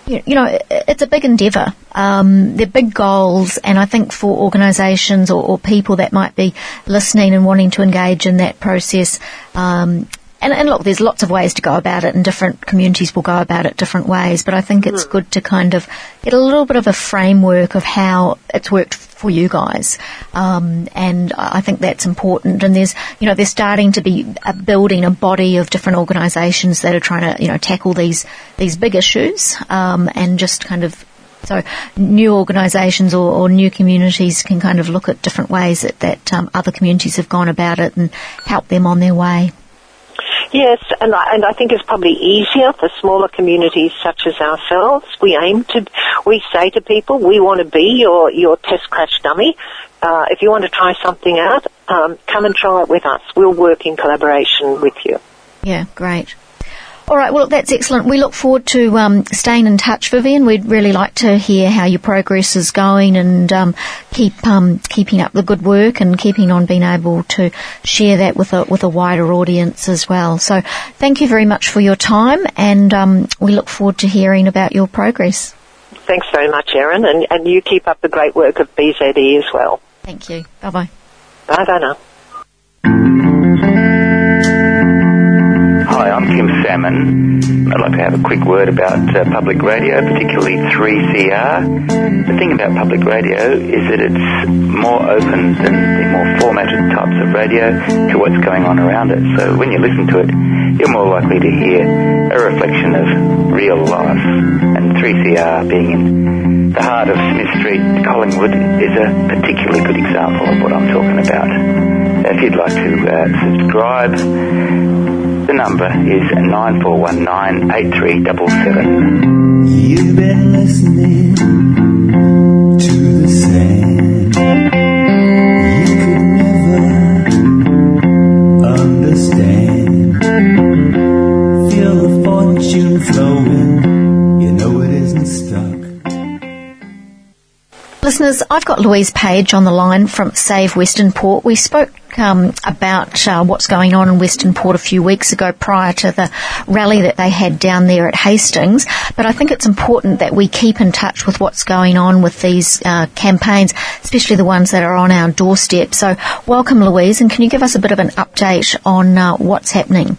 you you know, it's a big endeavour. Um, they're big goals, and I think for organisations or, or people that might be listening and wanting to engage in that process, um, and, and look, there's lots of ways to go about it, and different communities will go about it different ways. But I think it's good to kind of get a little bit of a framework of how it's worked for you guys, um, and I I think that's important. And there's, you know, there's starting to be a building a body of different organisations that are trying to, you know, tackle these these big issues, um, and just kind of so new organisations or, or new communities can kind of look at different ways that, that um, other communities have gone about it and help them on their way. Yes, and I, and I think it's probably easier for smaller communities such as ourselves. We aim to, we say to people, we want to be your, your test crash dummy. Uh, if you want to try something out, um, come and try it with us. We'll work in collaboration with you. Yeah, great. All right, well, that's excellent. We look forward to um, staying in touch, Vivian. We'd really like to hear how your progress is going and um, keep um, keeping up the good work and keeping on being able to share that with a with a wider audience as well. So, thank you very much for your time, and um, we look forward to hearing about your progress. Thanks very much, Erin, and, and you keep up the great work of BZE as well. Thank you. Bye bye. Bye bye now. Hi, I'm Kim Salmon. I'd like to have a quick word about uh, public radio, particularly 3CR. The thing about public radio is that it's more open than the more formatted types of radio to what's going on around it. So when you listen to it, you're more likely to hear a reflection of real life. And 3CR being in the heart of Smith Street, Collingwood, is a particularly good example of what I'm talking about. If you'd like to uh, subscribe, the number is 94198377. You've been listening to the. You could never understand. Feel the fortune flowing. Listeners, I've got Louise Page on the line from Save Western Port. We spoke um, about uh, what's going on in Western Port a few weeks ago prior to the rally that they had down there at Hastings. But I think it's important that we keep in touch with what's going on with these uh, campaigns, especially the ones that are on our doorstep. So, welcome, Louise, and can you give us a bit of an update on uh, what's happening?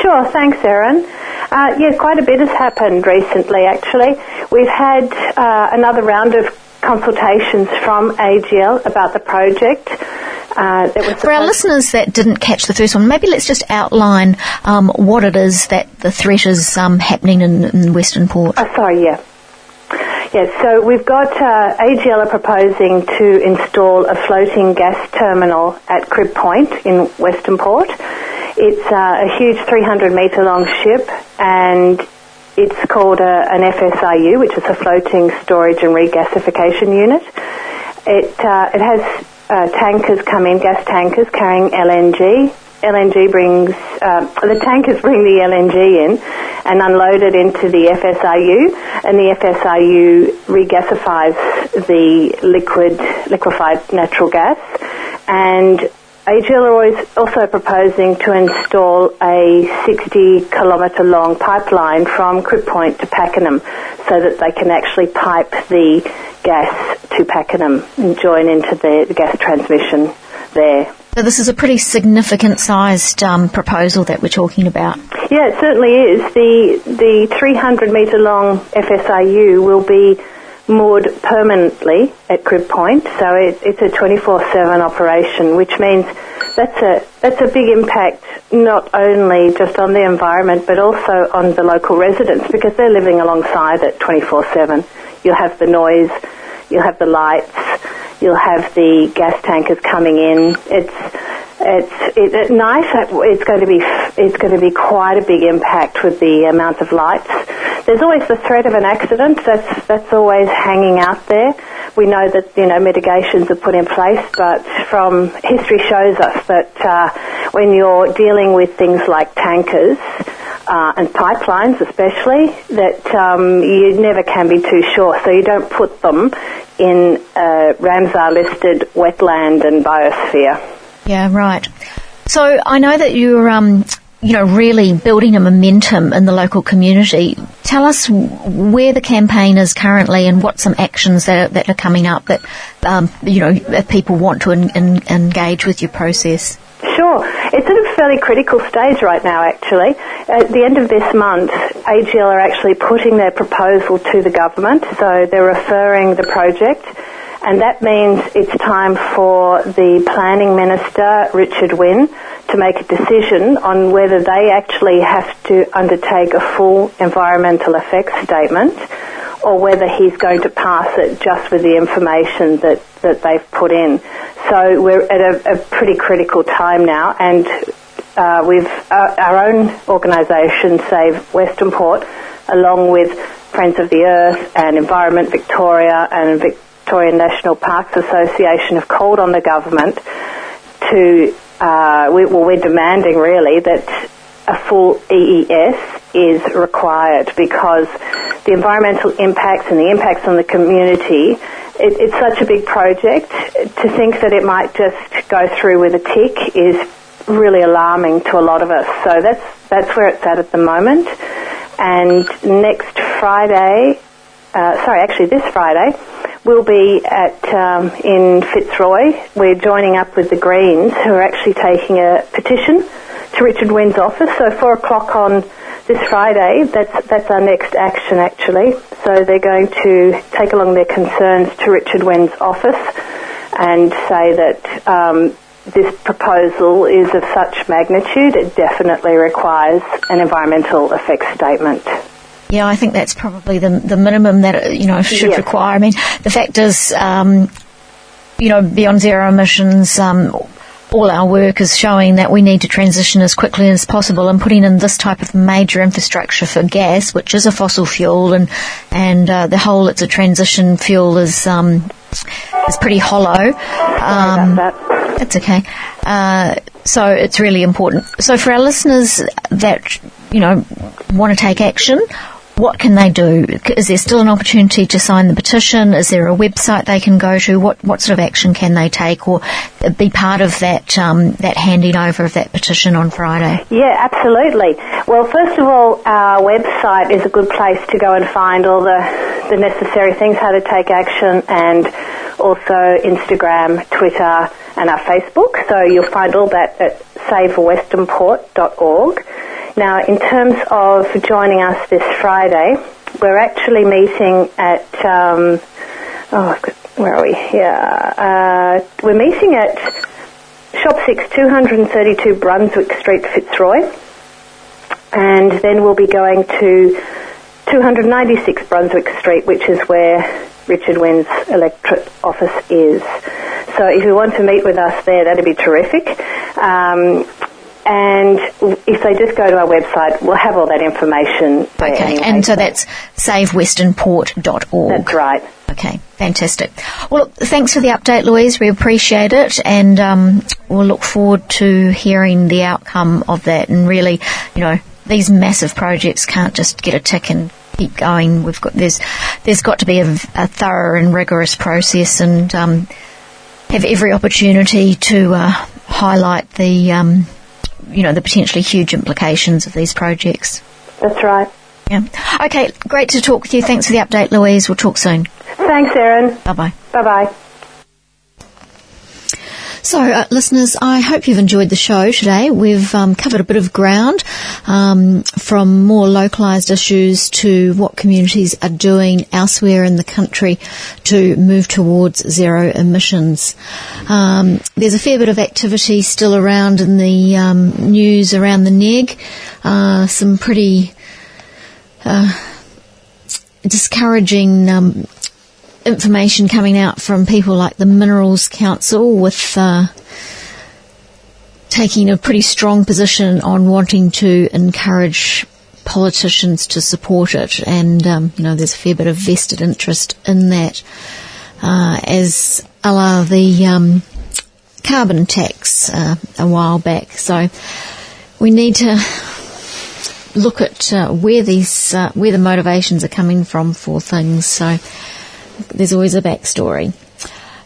Sure, thanks, Erin. Uh, yeah, quite a bit has happened recently, actually. We've had uh, another round of consultations from AGL about the project. Uh, that was For our listeners that didn't catch the first one, maybe let's just outline um, what it is that the threat is um, happening in, in Western Port. Oh, sorry, yeah. Yes, so we've got uh, AGL are proposing to install a floating gas terminal at Crib Point in Western Port. It's uh, a huge 300 metre long ship and it's called a, an FSRU, which is a floating storage and regasification unit. It, uh, it has uh, tankers come in, gas tankers carrying LNG. LNG brings, uh, the tankers bring the LNG in and unload it into the FSRU, and the FSRU regasifies the liquid, liquefied natural gas. And Are always also proposing to install a 60 kilometre long pipeline from Crib Point to Pakenham so that they can actually pipe the gas to Pakenham and join into the, the gas transmission there. So this is a pretty significant sized um, proposal that we're talking about. Yeah, it certainly is. The the 300 metre long FSRU will be moored permanently at Crib Point, so it, it's a 24/7 operation, which means that's a that's a big impact not only just on the environment but also on the local residents because they're living alongside it 24/7. You'll have the noise, you'll have the lights, you'll have the gas tankers coming in. It's it's it. It's going to be it's going to be quite a big impact with the amount of lights. There's always the threat of an accident. That's that's always hanging out there. We know that you know mitigations are put in place, but from history shows us that uh, when you're dealing with things like tankers. Uh, and pipelines especially, that um, you never can be too sure. So you don't put them in Ramsar listed wetland and biosphere. Yeah, right. So I know that you're, um, you know, really building a momentum in the local community. Tell us where the campaign is currently and what some actions that are, that are coming up that, um, you know, if people want to engage with your process. Sure. It's at a fairly critical stage right now, actually. At the end of this month, AGL are actually putting their proposal to the government, so they're referring the project and that means it's time for the planning minister, Richard Wynne, to make a decision on whether they actually have to undertake a full environmental effects statement or whether he's going to pass it just with the information that, that they've put in. So we're at a, a pretty critical time now and uh, we've uh, our own organisation, Save Western Port, along with Friends of the Earth and Environment Victoria and Vic- Victorian National Parks Association have called on the government to, uh, we, well, we're demanding really that a full EES is required because the environmental impacts and the impacts on the community, it, it's such a big project. To think that it might just go through with a tick is really alarming to a lot of us. So that's that's where it's at at the moment. And next Friday, uh, sorry, actually this Friday, we'll be at um, in Fitzroy. We're joining up with the Greens, who are actually taking a petition to Richard Wynne's office. So four o'clock on this Friday, that's that's our next action actually. So they're going to take along their concerns to Richard Wynne's office and say that. Um, this proposal is of such magnitude, it definitely requires an environmental effects statement. Yeah, I think that's probably the the minimum that it, you know should Yes. require. I mean, the fact is, um, you know, beyond zero emissions. Um, all our work is showing that we need to transition as quickly as possible and putting in this type of major infrastructure for gas, which is a fossil fuel, and and uh, the whole it's a transition fuel is um, is pretty hollow. Um, That's okay. Uh, so it's really important. So for our listeners that you know want to take action, what can they do? Is there still an opportunity to sign the petition? Is there a website they can go to? What what sort of action can they take, or be part of that um, that handing over of that petition on Friday? Yeah, absolutely. Well, first of all, our website is a good place to go and find all the the necessary things, how to take action, and also Instagram, Twitter, and our Facebook. So you'll find all that at savewesternport.org. Now, in terms of joining us this Friday, we're actually meeting at, um, oh, where are we? Yeah, uh, we're meeting at Shop 6, 232 Brunswick Street, Fitzroy. And then we'll be going to 296 Brunswick Street, which is where Richard Wynne's electorate office is. So if you want to meet with us there, that'd be terrific. Um, and if they just go to our website, we'll have all that information. there Okay, anyway. and so that's savewesternport.org. That's right. Okay, fantastic. Well, thanks for the update, Louise. We appreciate it, and um, we'll look forward to hearing the outcome of that. And really, you know, these massive projects can't just get a tick and keep going. We've got there's there's got to be a, a thorough and rigorous process, and um, have every opportunity to uh, highlight the um, you know the potentially huge implications of these projects. That's right. Yeah. Okay, great to talk with you. Thanks for the update, Louise. We'll talk soon. Thanks, Erin. Bye bye. Bye bye. So, uh, listeners, I hope you've enjoyed the show today. We've um, covered a bit of ground um, from more localised issues to what communities are doing elsewhere in the country to move towards zero emissions. Um, there's a fair bit of activity still around in the um, news around the NEG. Uh, some pretty uh, discouraging um, information coming out from people like the Minerals Council with uh, taking a pretty strong position on wanting to encourage politicians to support it, and um, you know there's a fair bit of vested interest in that, uh, as a the um, carbon tax uh, a while back. So we need to look at uh, where these uh, where the motivations are coming from for things. So there's always a backstory.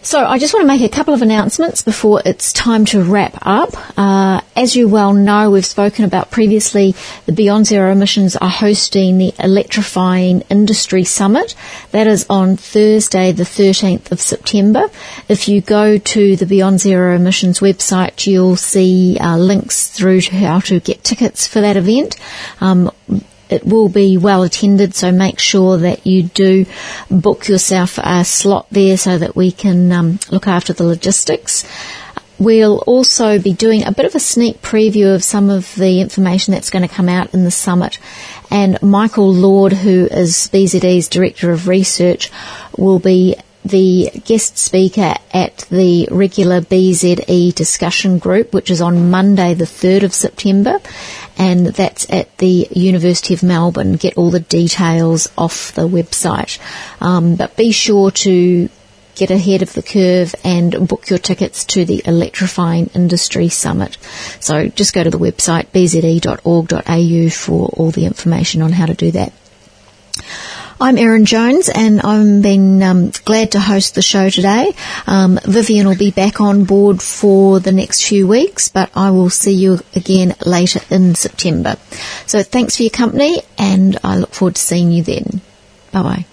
So I just want to make a couple of announcements before it's time to wrap up. Uh, as you well know, we've spoken about previously, the Beyond Zero Emissions are hosting the Electrifying Industry Summit. That is on Thursday, the 13th of September. If you go to the Beyond Zero Emissions website, you'll see uh, links through to how to get tickets for that event. Um, it will be well attended, so make sure that you do book yourself a slot there so that we can um, look after the logistics. We'll also be doing a bit of a sneak preview of some of the information that's going to come out in the summit. And Michael Lord, who is BZE's Director of Research, will be the guest speaker at the regular BZE discussion group, which is on Monday, the 3rd of September, and that's at the University of Melbourne. Get all the details off the website. Um, but be sure to get ahead of the curve and book your tickets to the Electrifying Industry Summit. So just go to the website bze.org.au for all the information on how to do that. I'm Erin Jones, and I've been um, glad to host the show today. Um, Vivian will be back on board for the next few weeks, but I will see you again later in September. So thanks for your company, and I look forward to seeing you then. Bye bye.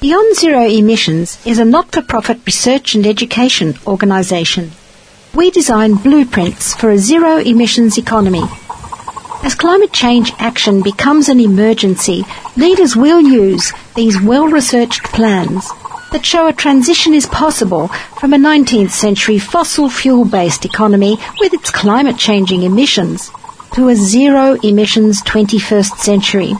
Beyond Zero Emissions is a not-for-profit research and education organisation. We design blueprints for a zero emissions economy. As climate change action becomes an emergency, leaders will use these well-researched plans that show a transition is possible from a 19th century fossil fuel-based economy with its climate changing emissions to a zero emissions 21st century.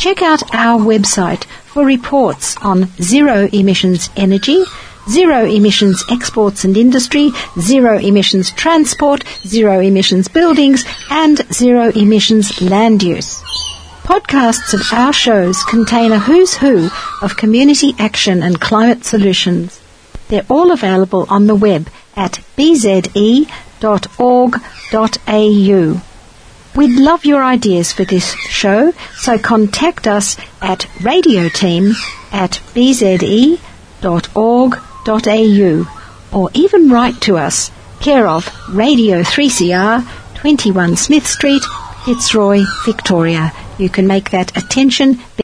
Check out our website for reports on zero emissions energy, zero emissions exports and industry, zero emissions transport, zero emissions buildings, and zero emissions land use. Podcasts of our shows contain a who's who of community action and climate solutions. They're all available on the web at bze.org.au. We'd love your ideas for this show, so contact us at radioteam at bze.org.au or even write to us, care of Radio 3CR, 21 Smith Street, Fitzroy, Victoria. You can make that attention